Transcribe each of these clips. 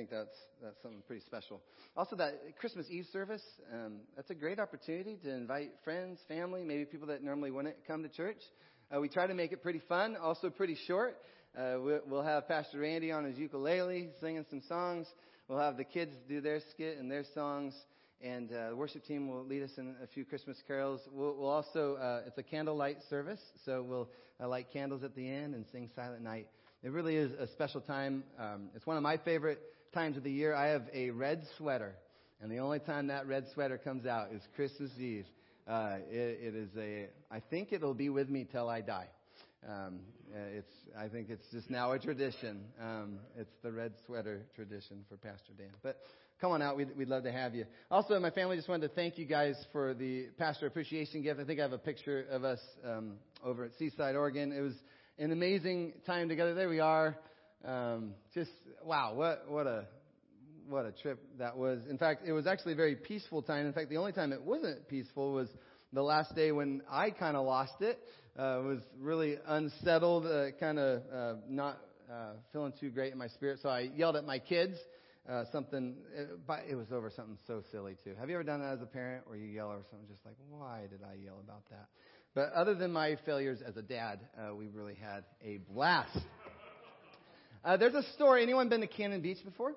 think that's that's something pretty special. Also, that Christmas Eve service, um, that's a great opportunity to invite friends, family, maybe people that normally wouldn't come to church. Uh, we try to make it pretty fun, also pretty short. Uh, we'll have Pastor Randy on his ukulele singing some songs. We'll have the kids do their skit and their songs, and uh, the worship team will lead us in a few Christmas carols. We'll, we'll also, uh, it's a candlelight service, so we'll uh, light candles at the end and sing Silent Night. It really is a special time. Um, it's one of my favorite times of the year. I have a red sweater, and the only time that red sweater comes out is Christmas Eve. Uh, it, it is a, I think it'll be with me till I die. Um, uh, it's, I think it's just now a tradition. Um, it's the red sweater tradition for Pastor Dan. But come on out. We'd, we'd love to have you. Also, my family just wanted to thank you guys for the pastor appreciation gift. I think I have a picture of us um, over at Seaside, Oregon. It was an amazing time together. There we are. Um, just wow, what what a what a trip that was. In fact, it was actually a very peaceful time. In fact, the only time it wasn't peaceful was the last day when I kind of lost it. Uh, was really unsettled, uh, kind of uh, not uh, feeling too great in my spirit. So I yelled at my kids. Uh, something, uh, but it was over something so silly too. Have you ever done that as a parent, where you yell over something just like, "Why did I yell about that?" But other than my failures as a dad, uh, we really had a blast. Uh, there's a store. Anyone been to Cannon Beach before?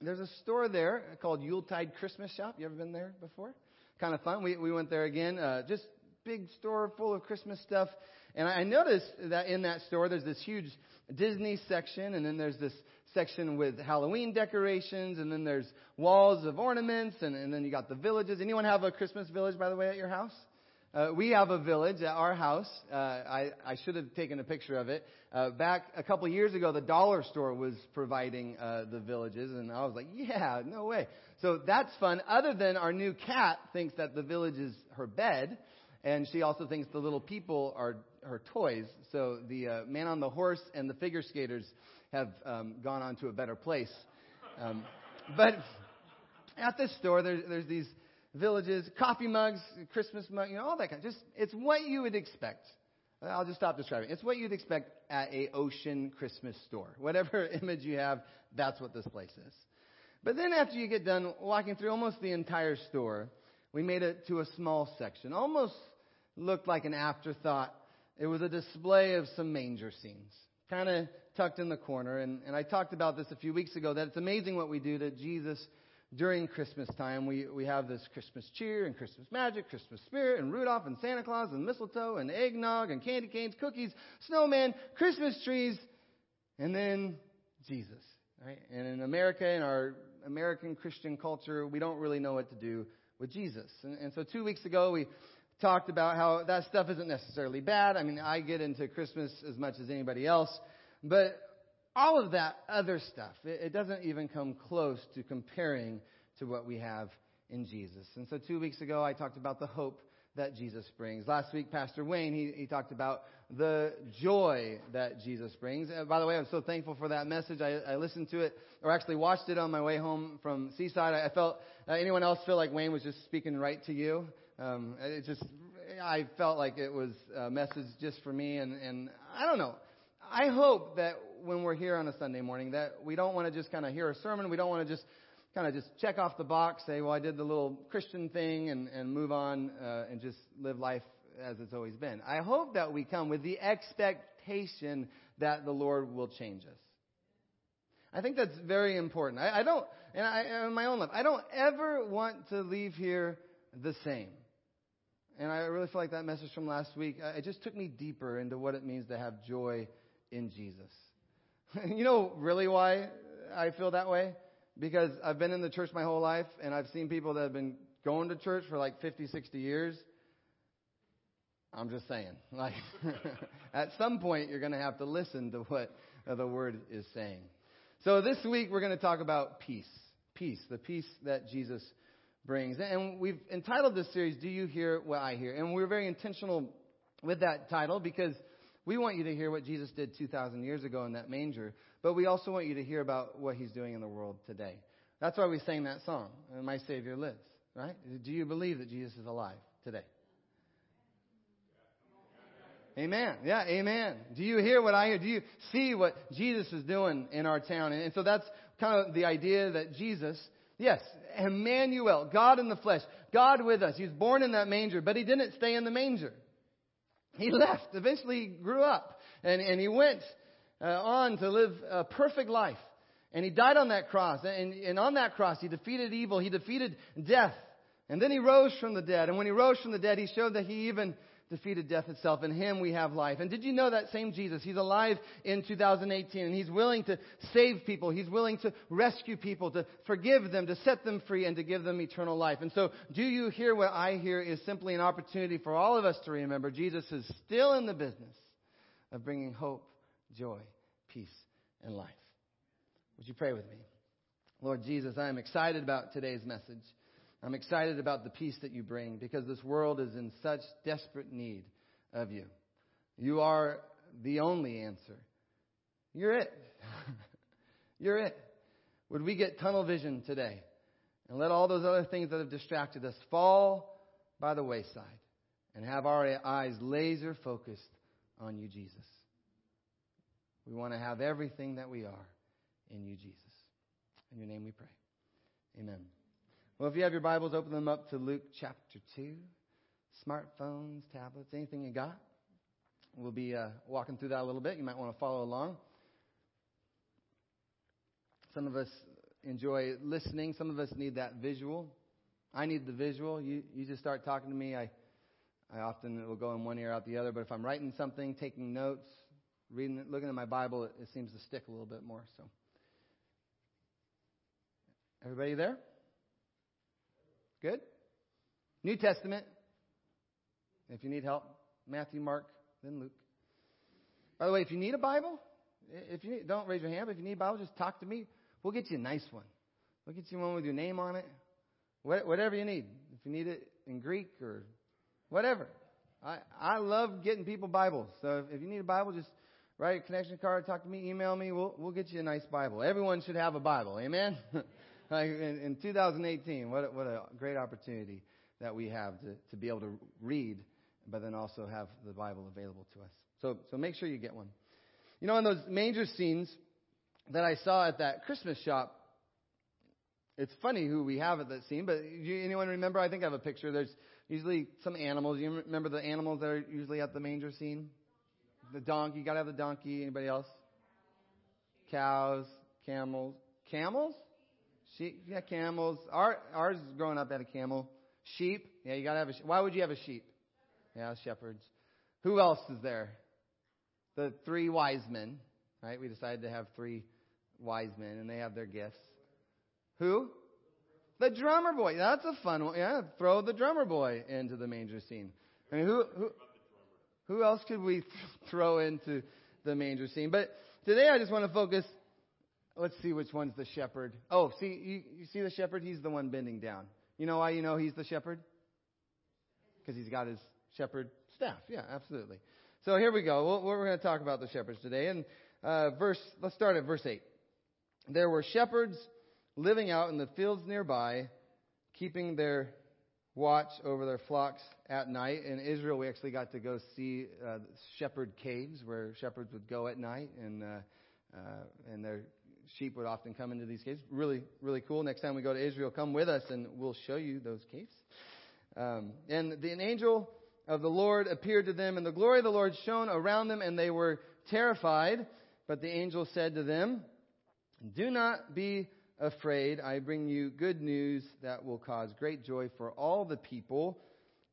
There's a store there called Yuletide Christmas Shop. You ever been there before? Kind of fun. We we went there again. Uh, just big store full of Christmas stuff. And I noticed that in that store there's this huge Disney section, and then there's this section with Halloween decorations, and then there's walls of ornaments, and, and then you got the villages. Anyone have a Christmas village, by the way, at your house? Uh, we have a village at our house. Uh, I, I should have taken a picture of it. Uh, back a couple years ago, the dollar store was providing uh, the villages, and I was like, yeah, no way. So that's fun. Other than our new cat thinks that the village is her bed, and she also thinks the little people are her toys. So the uh, man on the horse and the figure skaters have um, gone on to a better place. Um, but at this store, there's, there's these villages, coffee mugs, Christmas mugs, you know, all that kind. Of, just it's what you would expect. I'll just stop describing. It's what you'd expect at a ocean Christmas store. Whatever image you have, that's what this place is. But then after you get done walking through almost the entire store, we made it to a small section. Almost looked like an afterthought. It was a display of some manger scenes, kind of tucked in the corner. And, and I talked about this a few weeks ago that it's amazing what we do to Jesus during Christmas time, we, we have this Christmas cheer and Christmas magic, Christmas spirit, and Rudolph and Santa Claus and mistletoe and eggnog and candy canes, cookies, snowman, Christmas trees, and then Jesus. Right? And in America, in our American Christian culture, we don't really know what to do with Jesus. And, and so two weeks ago, we talked about how that stuff isn't necessarily bad. I mean, I get into Christmas as much as anybody else, but all of that other stuff, it, it doesn't even come close to comparing to what we have in Jesus. And so two weeks ago, I talked about the hope that Jesus brings. Last week, Pastor Wayne, he, he talked about the joy that Jesus brings. Uh, by the way, I'm so thankful for that message. I, I listened to it, or actually watched it on my way home from Seaside. I, I felt, uh, anyone else feel like Wayne was just speaking right to you? Um, it just, I felt like it was a message just for me, and, and I don't know. I hope that when we're here on a Sunday morning that we don't want to just kind of hear a sermon. We don't want to just kind of just check off the box, say, well, I did the little Christian thing and, and move on uh, and just live life as it's always been. I hope that we come with the expectation that the Lord will change us. I think that's very important. I, I don't, and I, in my own life, I don't ever want to leave here the same. And I really feel like that message from last week, uh, it just took me deeper into what it means to have joy in Jesus. you know really why I feel that way? Because I've been in the church my whole life and I've seen people that have been going to church for like 50, 60 years. I'm just saying, like, at some point you're going to have to listen to what the word is saying. So this week we're going to talk about peace. Peace, the peace that Jesus brings. And we've entitled this series, Do You Hear What I Hear? And we're very intentional with that title because we want you to hear what Jesus did 2,000 years ago in that manger, but we also want you to hear about what he's doing in the world today. That's why we sang that song, My Savior Lives, right? Do you believe that Jesus is alive today? Amen. Yeah, amen. Do you hear what I hear? Do you see what Jesus is doing in our town? And, so that's kind of the idea that Jesus, yes, Emmanuel, God in the flesh, God with us. He was born in that manger, but he didn't stay in the manger. He left. Eventually, he grew up and, and he went uh, on to live a perfect life. And he died on that cross. And, and on that cross, he defeated evil. He defeated death. And then he rose from the dead. And when he rose from the dead, he showed that he even defeated death itself. In him we have life. And did you know that same Jesus? He's alive in 2018 and he's willing to save people. He's willing to rescue people, to forgive them, to set them free, and to give them eternal life. And so, do you hear what I hear is simply an opportunity for all of us to remember Jesus is still in the business of bringing hope, joy, peace, and life. Would you pray with me? Lord Jesus, I am excited about today's message. I'm excited about the peace that you bring because this world is in such desperate need of you. You are the only answer. You're it. You're it. Would we get tunnel vision today and let all those other things that have distracted us fall by the wayside and have our eyes laser focused on you, Jesus? We want to have everything that we are in you, Jesus. In your name we pray. Amen. Well, if you have your Bibles, open them up to Luke chapter 2. Smartphones, tablets, anything you got. We'll be uh, walking through that a little bit. You might want to follow along. Some of us enjoy listening. Some of us need that visual. I need the visual. You, you just start talking to me. I, I often will go in one ear out the other. But if I'm writing something, taking notes, reading, looking at my Bible, it, it seems to stick a little bit more. So, everybody there? Good? New Testament. If you need help, Matthew, Mark, then Luke. By the way, if you need a Bible, if you need, don't raise your hand, but if you need a Bible, just talk to me. We'll get you a nice one. We'll get you one with your name on it. Whatever you need. If you need it in Greek or whatever. I, I love getting people Bibles. So if you need a Bible, just write a connection card, talk to me, email me. We'll, we'll get you a nice Bible. Everyone should have a Bible. Amen? Like in, in 2018, what a, what a great opportunity that we have to, to be able to read, but then also have the Bible available to us. So, so make sure you get one. You know, in those manger scenes that I saw at that Christmas shop, it's funny who we have at that scene, but anyone remember? I think I have a picture. There's usually some animals. You remember the animals that are usually at the manger scene? The donkey. You gotta have the donkey. Anybody else? Cows, camels. Camels? Sheep, yeah, camels. Our, ours growing up had a camel. Sheep, yeah, you gotta have a. Why would you have a sheep? Yeah, shepherds. Who else is there? The three wise men, right? We decided to have three wise men, and they have their gifts. Who? The drummer boy. That's a fun one. Yeah, throw the drummer boy into the manger scene. I mean, who who who else could we throw into the manger scene? But today, I just want to focus Let's see which one's the shepherd. Oh, see, you, you see the shepherd? He's the one bending down. You know why you know he's the shepherd? Because he's got his shepherd staff. Yeah, absolutely. So here we go. We're going to talk about the shepherds today. And uh, verse, let's start at verse 8. There were shepherds living out in the fields nearby, keeping their watch over their flocks at night. In Israel, we actually got to go see uh, shepherd caves where shepherds would go at night and uh, uh, and their sheep would often come into these caves. Really, really cool. Next time we go to Israel, come with us and we'll show you those caves. Um, and the, an angel of the Lord appeared to them, and the glory of the Lord shone around them, and they were terrified. But the angel said to them, Do not be afraid. I bring you good news that will cause great joy for all the people.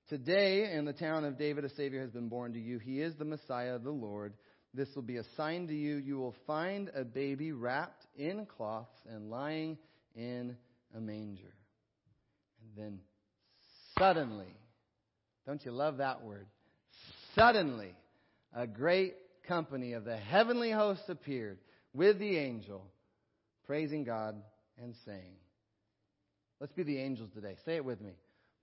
Today, in the town of David, a Savior has been born to you. He is the Messiah, the Lord. This will be a sign to you. You will find a baby wrapped in cloths and lying in a manger. And then suddenly, don't you love that word? Suddenly, a great company of the heavenly hosts appeared with the angel, praising God and saying, Let's be the angels today. Say it with me.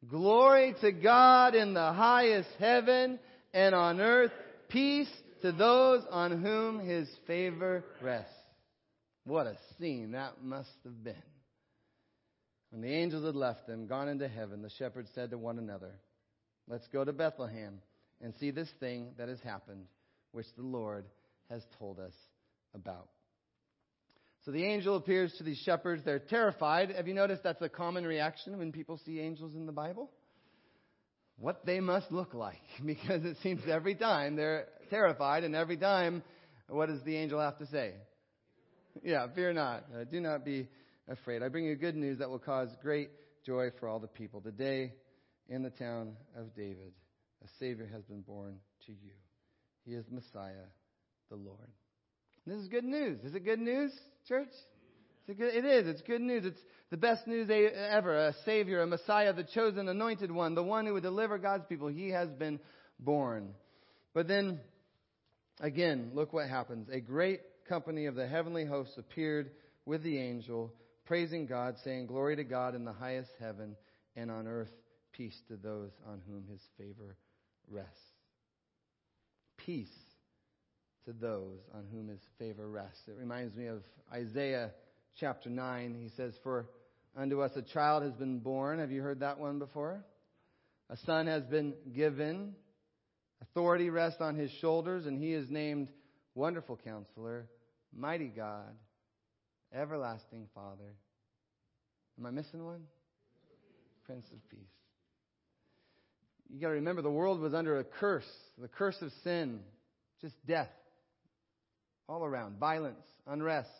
Glory to God in the highest heaven and on earth, peace to those on whom his favor rests. What a scene that must have been. When the angels had left them, gone into heaven, the shepherds said to one another, Let's go to Bethlehem and see this thing that has happened, which the Lord has told us about. So the angel appears to these shepherds. They're terrified. Have you noticed that's a common reaction when people see angels in the Bible? What they must look like. Because it seems every time they're terrified, and every time, what does the angel have to say? Yeah, fear not. Uh, do not be afraid. I bring you good news that will cause great joy for all the people. Today, in the town of David, a Savior has been born to you. He is Messiah, the Lord. This is good news. Is it good news, church? It's good, it is. It's good news. It's the best news ever. A Savior, a Messiah, the chosen, anointed one, the one who would deliver God's people. He has been born. But then, again, look what happens. A great company of the heavenly hosts appeared with the angel, praising God, saying, Glory to God in the highest heaven, and on earth peace to those on whom his favor rests. Peace to those on whom his favor rests. It reminds me of Isaiah chapter 9. He says, For unto us a child has been born. Have you heard that one before? A son has been given. Authority rests on his shoulders, and he is named Wonderful Counselor, Mighty God, Everlasting Father. Am I missing one? Prince of Peace. You got to remember the world was under a curse, the curse of sin, just death all around violence, unrest.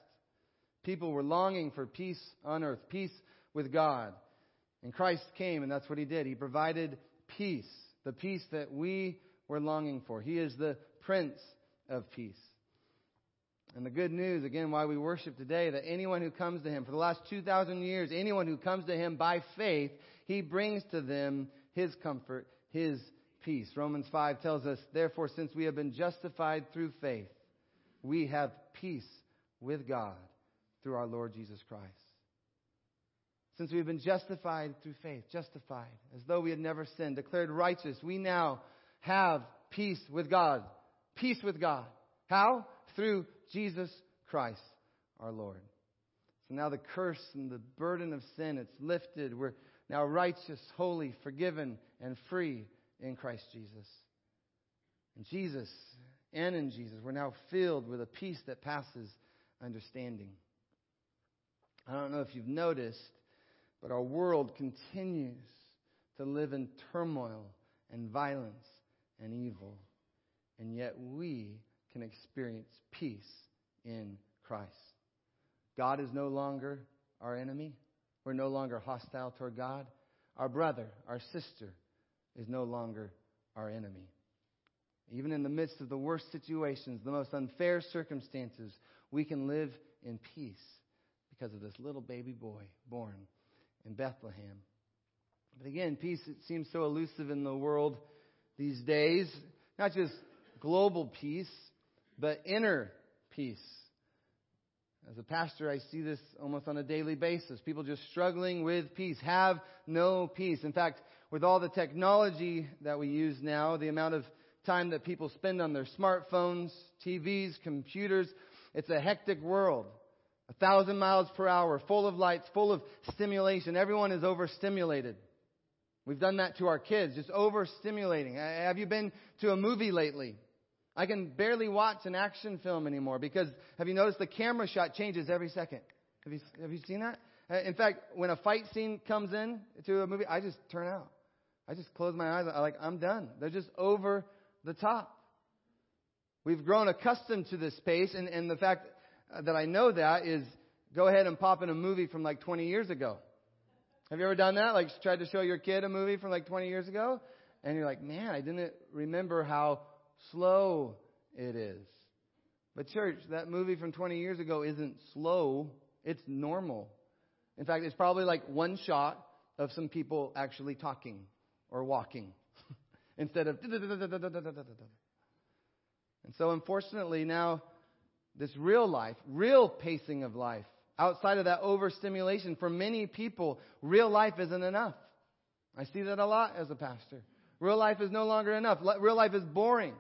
People were longing for peace on earth, peace with God. And Christ came, and that's what He did. He provided peace, the peace that we were longing for. He is the Prince of Peace. And the good news, again, why we worship today, that anyone who comes to Him, for the last 2,000 years, anyone who comes to Him by faith, He brings to them His comfort, His peace. Romans 5 tells us, therefore, since we have been justified through faith, we have peace with God through our Lord Jesus Christ. Since we've been justified through faith, justified as though we had never sinned, declared righteous, we now have peace with God. Peace with God. How? Through Jesus Christ, our Lord. So now the curse and the burden of sin, it's lifted. We're now righteous, holy, forgiven, and free in Christ Jesus. And Jesus and in Jesus. We're now filled with a peace that passes understanding. I don't know if you've noticed, but our world continues to live in turmoil and violence and evil. And yet we can experience peace in Christ. God is no longer our enemy. We're no longer hostile toward God. Our brother, our sister, is no longer our enemy. Even in the midst of the worst situations, the most unfair circumstances, we can live in peace because of this little baby boy born in Bethlehem. But again, peace it seems so elusive in the world these days. Not just global peace, but inner peace. As a pastor, I see this almost on a daily basis. People just struggling with peace, have no peace. In fact, with all the technology that we use now, the amount of time that people spend on their smartphones, TVs, computers. It's a hectic world. A thousand miles per hour, full of lights, full of stimulation. Everyone is overstimulated. We've done that to our kids, just overstimulating. Have you been to a movie lately? I can barely watch an action film anymore because have you noticed the camera shot changes every second? Have you, have you seen that? Uh, in fact, when a fight scene comes in to a movie, I just turn out. I just close my eyes. I like, I'm done. They're just over the top. We've grown accustomed to this pace, and, and the fact that I know that is go ahead and pop in a movie from like 20 years ago. Have you ever done that? Like tried to show your kid a movie from like 20 years ago? And you're like, man, I didn't remember how slow it is. But church, that movie from 20 years ago isn't slow. It's normal. In fact, it's probably like one shot of some people actually talking or walking instead of. And so, unfortunately, now this real life, real pacing of life, outside of that overstimulation, for many people, real life isn't enough. I see that a lot as a pastor. Real life is no longer enough. Real life is boring.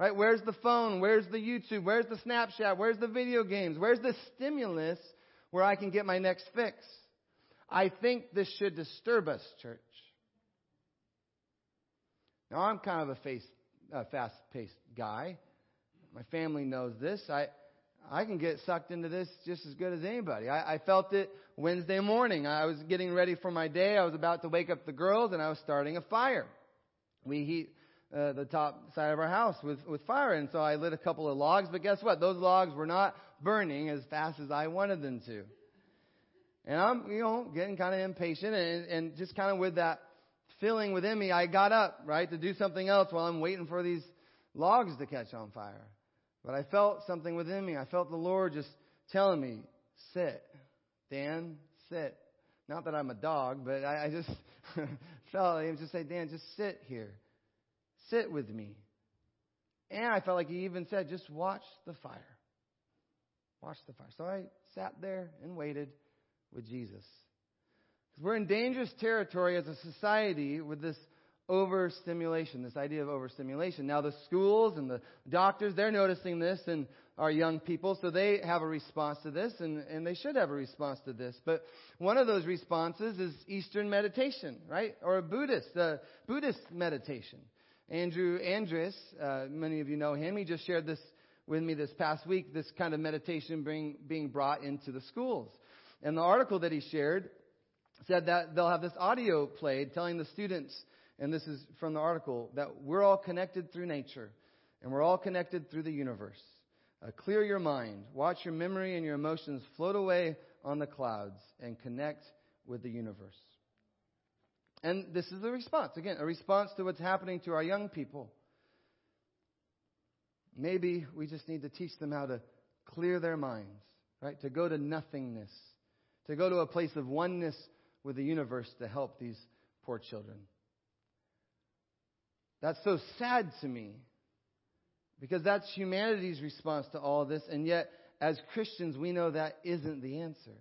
Right? Where's the phone? Where's the YouTube? Where's the Snapchat? Where's the video games? Where's the stimulus where I can get my next fix? I think this should disturb us, church. Now, I'm kind of a uh, fast-paced guy. My family knows this. I, I can get sucked into this just as good as anybody. I, I felt it Wednesday morning. I was getting ready for my day. I was about to wake up the girls and I was starting a fire. We heat uh, the top side of our house with, with fire. And so I lit a couple of logs, but guess what? Those logs were not burning as fast as I wanted them to. And I'm, you know, getting kind of impatient and, and just kind of with that feeling within me, I got up, right, to do something else while I'm waiting for these logs to catch on fire. But I felt something within me. I felt the Lord just telling me, sit. Dan, sit. Not that I'm a dog, but I, I just felt him just say, Dan, just sit here. Sit with me. And I felt like he even said, just watch the fire. Watch the fire. So I sat there and waited with Jesus. Because we're in dangerous territory as a society with this overstimulation, this idea of overstimulation. Now, the schools and the doctors, they're noticing this in our young people, so they have a response to this, and, and they should have a response to this. But one of those responses is Eastern meditation, right? Or a Buddhist, uh, Buddhist meditation. Andrew Andrus, uh, many of you know him, he just shared this with me this past week, this kind of meditation being, being brought into the schools. And the article that he shared said that they'll have this audio played telling the students and this is from the article, that we're all connected through nature and we're all connected through the universe. Uh, clear your mind. Watch your memory and your emotions float away on the clouds and connect with the universe. And this is a response. Again, a response to what's happening to our young people. Maybe we just need to teach them how to clear their minds, right? To go to nothingness, to go to a place of oneness with the universe to help these poor children. That's so sad to me because that's humanity's response to all this, and yet, as Christians, we know that isn't the answer.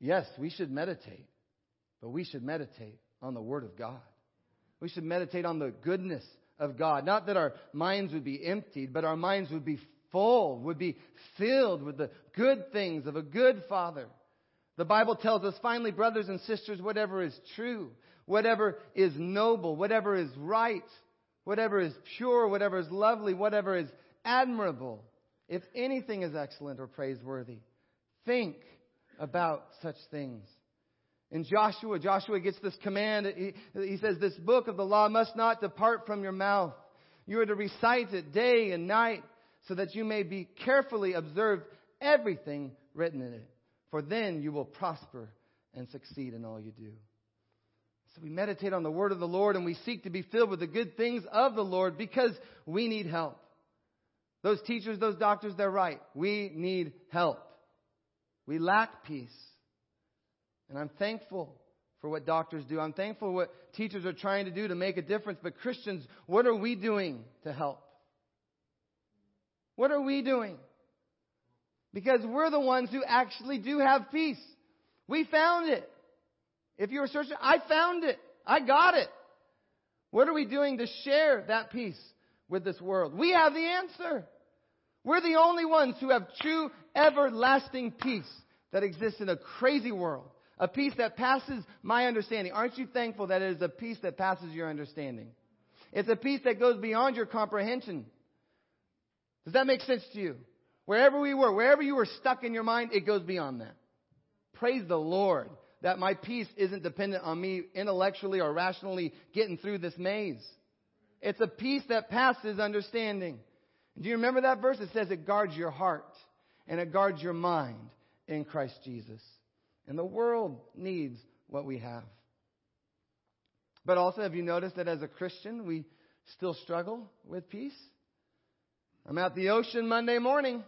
Yes, we should meditate, but we should meditate on the Word of God. We should meditate on the goodness of God. Not that our minds would be emptied, but our minds would be full, would be filled with the good things of a good Father. The Bible tells us, finally, brothers and sisters, whatever is true, whatever is noble, whatever is right, whatever is pure, whatever is lovely, whatever is admirable, if anything is excellent or praiseworthy, think about such things. In Joshua, Joshua gets this command. He, he says, This book of the law must not depart from your mouth. You are to recite it day and night so that you may be carefully observe everything written in it. For then you will prosper and succeed in all you do. So we meditate on the word of the Lord and we seek to be filled with the good things of the Lord because we need help. Those teachers, those doctors, they're right. We need help. We lack peace. And I'm thankful for what doctors do. I'm thankful for what teachers are trying to do to make a difference. But Christians, what are we doing to help? What are we doing? Because we're the ones who actually do have peace. We found it. If you were searching, I found it. I got it. What are we doing to share that peace with this world? We have the answer. We're the only ones who have true, everlasting peace that exists in a crazy world. A peace that passes my understanding. Aren't you thankful that it is a peace that passes your understanding? It's a peace that goes beyond your comprehension. Does that make sense to you? Wherever we were, wherever you were stuck in your mind, it goes beyond that. Praise the Lord that my peace isn't dependent on me intellectually or rationally getting through this maze. It's a peace that passes understanding. Do you remember that verse? It says it guards your heart and it guards your mind in Christ Jesus. And the world needs what we have. But also, have you noticed that as a Christian, we still struggle with peace? I'm at the ocean Monday morning.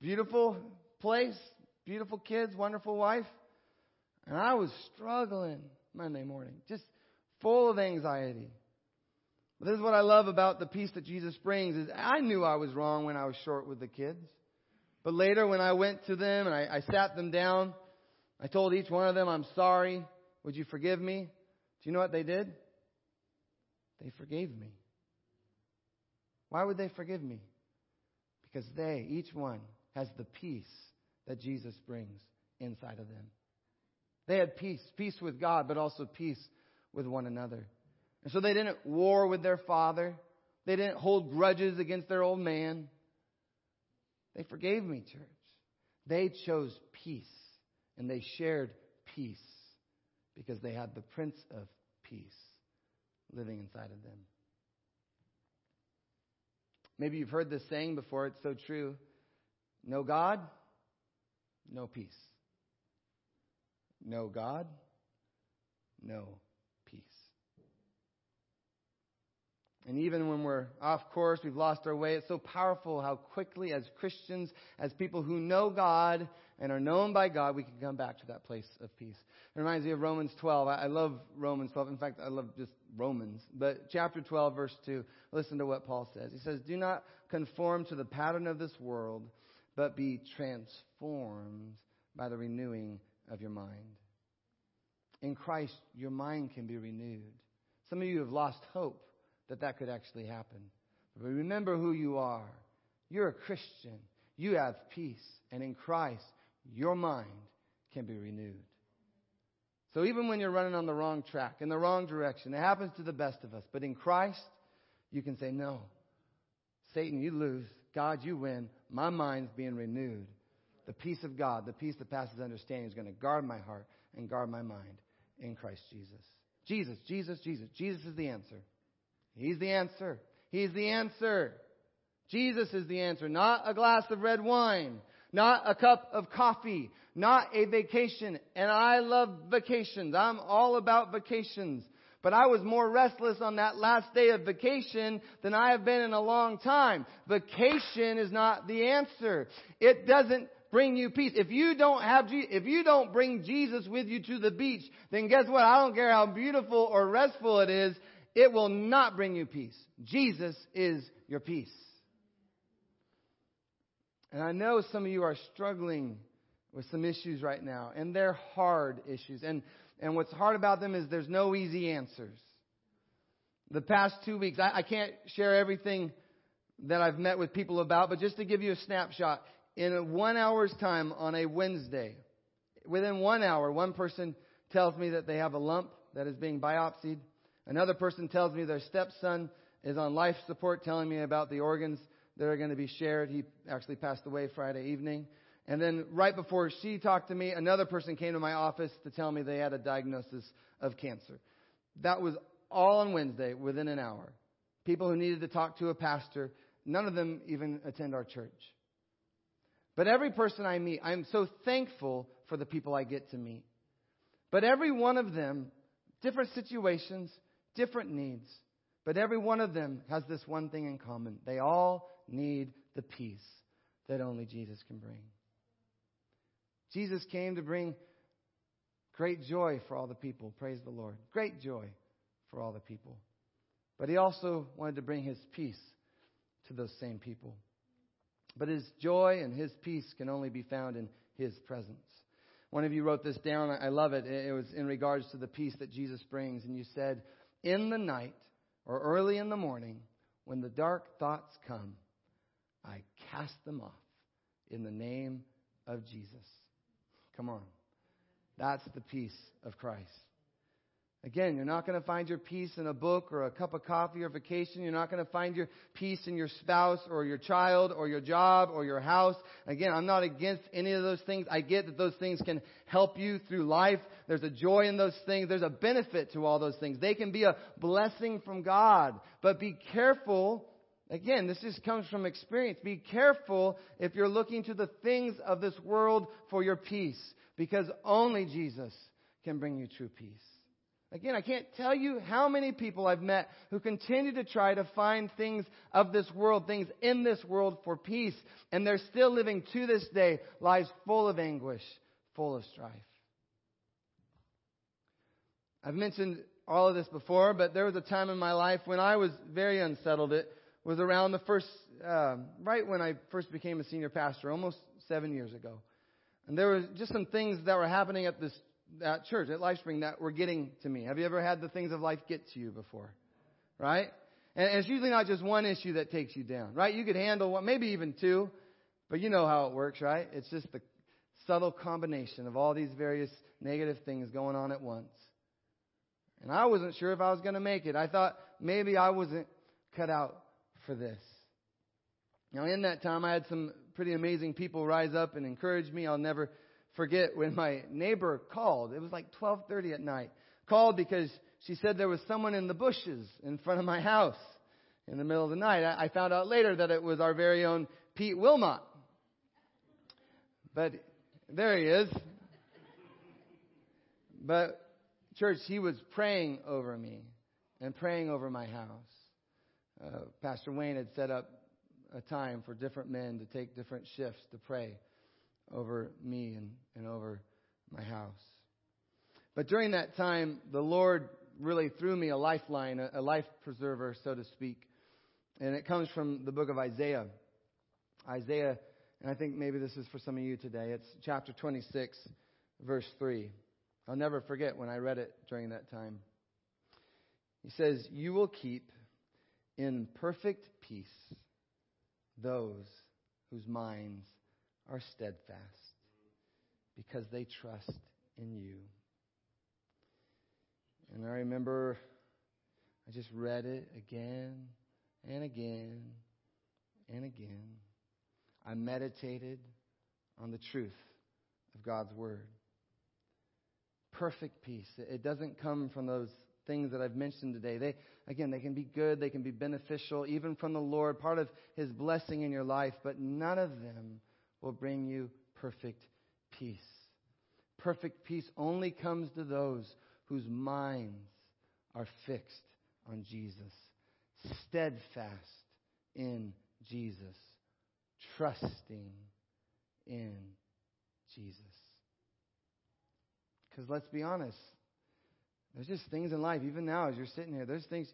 Beautiful place, beautiful kids, wonderful wife. And I was struggling Monday morning, just full of anxiety. But this is what I love about the peace that Jesus brings is I knew I was wrong when I was short with the kids. But later when I went to them and I, I sat them down, I told each one of them, I'm sorry. Would you forgive me? Do you know what they did? They forgave me. Why would they forgive me? Because they, each one, has the peace that Jesus brings inside of them. They had peace, peace with God, but also peace with one another. And so they didn't war with their father. They didn't hold grudges against their old man. They forgave me, church. They chose peace and they shared peace because they had the Prince of Peace living inside of them. Maybe you've heard this saying before, it's so true. No God, no peace. No God, no peace. And even when we're off course, we've lost our way, it's so powerful how quickly, as Christians, as people who know God and are known by God, we can come back to that place of peace. It reminds me of Romans 12. I love Romans 12. In fact, I love just Romans. But chapter 12, verse 2, listen to what Paul says. He says, Do not conform to the pattern of this world, but be transformed by the renewing of your mind. In Christ, your mind can be renewed. Some of you have lost hope that that could actually happen. But remember who you are. You're a Christian. You have peace. And in Christ, your mind can be renewed. So even when you're running on the wrong track, in the wrong direction, it happens to the best of us. But in Christ, you can say, no. Satan, you lose. God, you win. My mind's being renewed. The peace of God, the peace that passes understanding, is going to guard my heart and guard my mind in Christ Jesus. Jesus, Jesus, Jesus. Jesus is the answer. He's the answer. He's the answer. Jesus is the answer. Not a glass of red wine. Not a cup of coffee. Not a vacation. And I love vacations. I'm all about vacations. But I was more restless on that last day of vacation than I have been in a long time. Vacation is not the answer. It doesn't bring you peace. If you don't have, if you don't bring Jesus with you to the beach, then guess what? I don't care how beautiful or restful it is. It will not bring you peace. Jesus is your peace. And I know some of you are struggling with some issues right now, and they're hard issues. And, and what's hard about them is there's no easy answers. The past two weeks, I, I can't share everything that I've met with people about, but just to give you a snapshot, in one hour's time on a Wednesday, within one hour, one person tells me that they have a lump that is being biopsied. Another person tells me their stepson is on life support, telling me about the organs that are going to be shared. He actually passed away Friday evening. And then right before she talked to me, another person came to my office to tell me they had a diagnosis of cancer. That was all on Wednesday within an hour. People who needed to talk to a pastor, none of them even attend our church. But every person I meet, I'm so thankful for the people I get to meet. But every one of them, different situations, different needs, but every one of them has this one thing in common. They all need the peace that only Jesus can bring. Jesus came to bring great joy for all the people. Praise the Lord. Great joy for all the people. But he also wanted to bring his peace to those same people. But his joy and his peace can only be found in his presence. One of you wrote this down. I love it. It was in regards to the peace that Jesus brings. And you said, in the night or early in the morning, when the dark thoughts come, I cast them off in the name of Jesus. Come on. That's the peace of Christ. Again, you're not going to find your peace in a book or a cup of coffee or vacation. You're not going to find your peace in your spouse or your child or your job or your house. Again, I'm not against any of those things. I get that those things can help you through life. There's a joy in those things. There's a benefit to all those things. They can be a blessing from God. But be careful. Again, this just comes from experience. Be careful if you're looking to the things of this world for your peace because only Jesus can bring you true peace. Again, I can't tell you how many people I've met who continue to try to find things of this world, things in this world for peace, and they're still living to this day lives full of anguish, full of strife. I've mentioned all of this before, but there was a time in my life when I was very unsettled. It was around the first, uh, right when I first became a senior pastor, almost seven years ago. And there were just some things that were happening at this at church, at LifeSpring, that were getting to me. Have you ever had the things of life get to you before? Right? And it's usually not just one issue that takes you down, right? You could handle one, maybe even two, but you know how it works, right? It's just the subtle combination of all these various negative things going on at once. And I wasn't sure if I was going to make it. I thought maybe I wasn't cut out for this. Now, in that time, I had some pretty amazing people rise up and encourage me. I'll never forget when my neighbor called. It was like 12:30 at night. Called because she said there was someone in the bushes in front of my house in the middle of the night. I found out later that it was our very own Pete Wilmot. But there he is. But church, he was praying over me and praying over my house. Uh, Pastor Wayne had set up a time for different men to take different shifts to pray over me and, and over my house. But during that time, the Lord really threw me a lifeline, a, a life preserver, so to speak. And it comes from the book of Isaiah. Isaiah, and I think maybe this is for some of you today. It's chapter 26, verse 3. I'll never forget when I read it during that time. He says, You will keep in perfect peace those whose minds are steadfast because they trust in you. And I remember I just read it again and again and again. I meditated on the truth of God's Word. Perfect peace. It doesn't come from those things that I've mentioned today. They, again, they can be good, they can be beneficial, even from the Lord, part of His blessing in your life, but none of them will bring you perfect peace. Perfect peace only comes to those whose minds are fixed on Jesus, steadfast in Jesus, trusting in Jesus. Because let's be honest, there's just things in life, even now as you're sitting here, there's things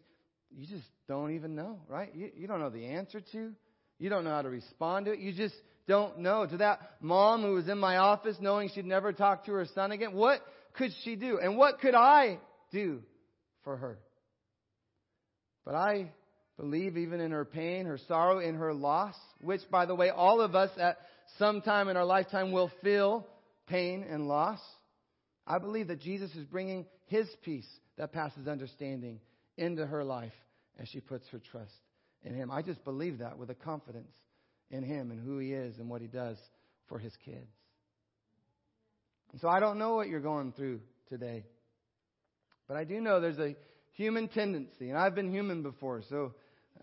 you just don't even know, right? You, you don't know the answer to. You don't know how to respond to it. You just don't know. To that mom who was in my office knowing she'd never talk to her son again, what could she do? And what could I do for her? But I believe even in her pain, her sorrow, in her loss, which by the way, all of us at some time in our lifetime will feel pain and loss. I believe that Jesus is bringing his peace that passes understanding into her life as she puts her trust in him. I just believe that with a confidence in him and who he is and what he does for his kids. And so I don't know what you're going through today. But I do know there's a human tendency, and I've been human before, so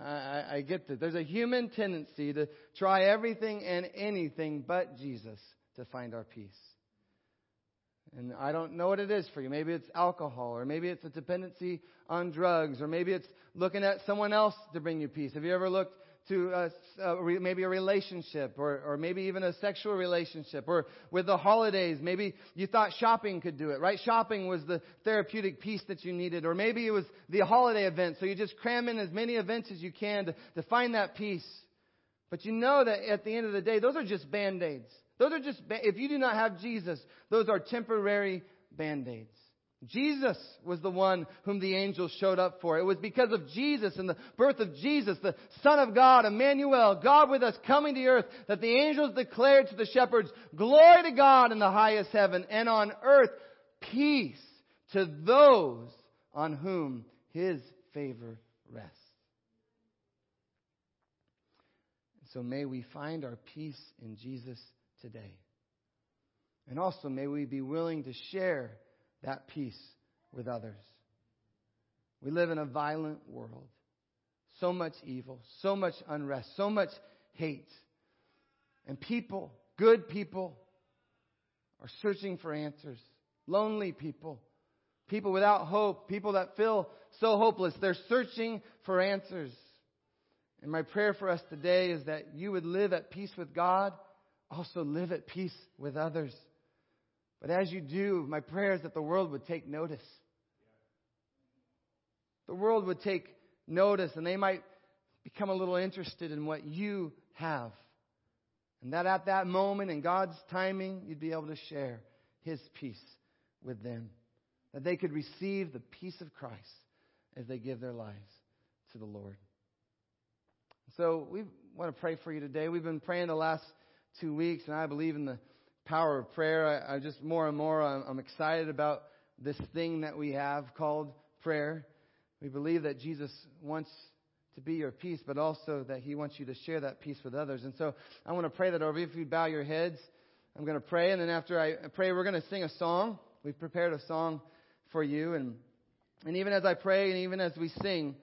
I, I get that. There's a human tendency to try everything and anything but Jesus to find our peace. And I don't know what it is for you. Maybe it's alcohol, or maybe it's a dependency on drugs, or maybe it's looking at someone else to bring you peace. Have you ever looked to a, maybe a relationship, or, or maybe even a sexual relationship, or with the holidays, maybe you thought shopping could do it, right? Shopping was the therapeutic piece that you needed, or maybe it was the holiday event, so you just cram in as many events as you can to, to find that peace. But you know that at the end of the day, those are just band aids. Those are just, if you do not have Jesus, those are temporary band aids. Jesus was the one whom the angels showed up for. It was because of Jesus and the birth of Jesus, the Son of God, Emmanuel, God with us coming to earth, that the angels declared to the shepherds, Glory to God in the highest heaven, and on earth, peace to those on whom his favor rests. So may we find our peace in Jesus today. And also, may we be willing to share that peace with others. We live in a violent world. So much evil, so much unrest, so much hate. And people, good people, are searching for answers. Lonely people, people without hope, people that feel so hopeless, they're searching for answers. And my prayer for us today is that you would live at peace with God also live at peace with others. But as you do, my prayer is that the world would take notice. The world would take notice and they might become a little interested in what you have. And that at that moment, in God's timing, you'd be able to share His peace with them. That they could receive the peace of Christ as they give their lives to the Lord. So we want to pray for you today. We've been praying the last two weeks, and I believe in the power of prayer. I, I just more and more I'm, I'm excited about this thing that we have called prayer. We believe that Jesus wants to be your peace, but also that He wants you to share that peace with others. And so I want to pray that over you. If you bow your heads, I'm going to pray, and then after I pray, we're going to sing a song. We've prepared a song for you, and and even as I pray, and even as we sing,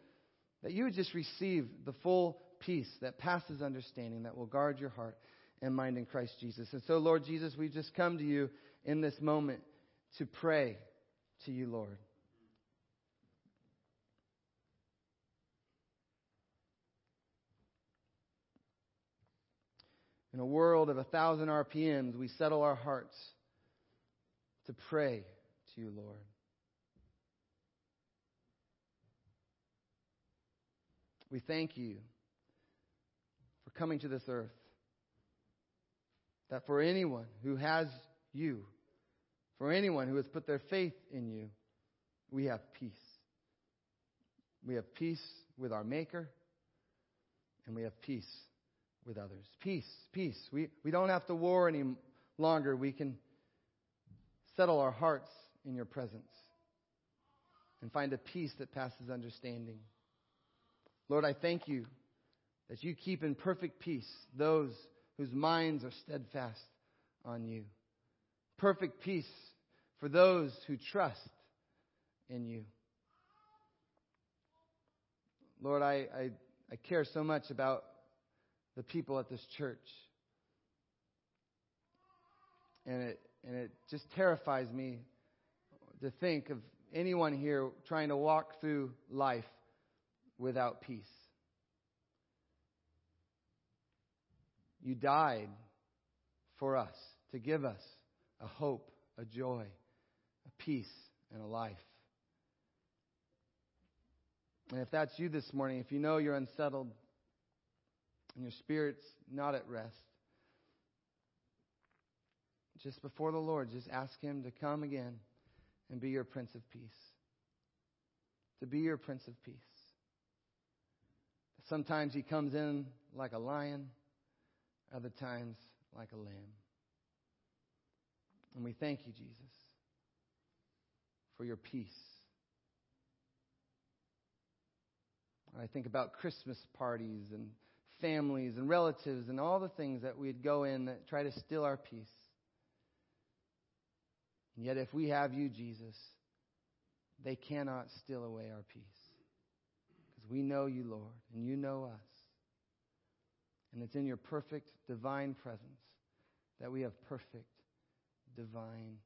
that you would just receive the full peace that passes understanding, that will guard your heart and mind in Christ Jesus. And so, Lord Jesus, we just come to you in this moment to pray to you, Lord. In a world of a thousand RPMs, we settle our hearts to pray to you, Lord. We thank you for coming to this earth. That for anyone who has you, for anyone who has put their faith in you, we have peace. We have peace with our Maker, and we have peace with others. Peace, peace. We, we don't have to war any longer. We can settle our hearts in your presence and find a peace that passes understanding. Lord, I thank you that you keep in perfect peace those whose minds are steadfast on you. Perfect peace for those who trust in you. Lord, I, I, I care so much about the people at this church. And it, and it just terrifies me to think of anyone here trying to walk through life without peace. You died for us to give us a hope, a joy, a peace, and a life. And if that's you this morning, if you know you're unsettled, and your spirit's not at rest, just before the Lord, just ask Him to come again and be your Prince of Peace. To be your Prince of Peace. Sometimes He comes in like a lion, other times like a lamb. And we thank you, Jesus, for your peace. I think about Christmas parties and families and relatives and all the things that we'd go in that try to steal our peace. And yet, if we have you, Jesus, they cannot steal away our peace. Because we know you, Lord, and you know us. And it's in your perfect divine presence that we have perfect divine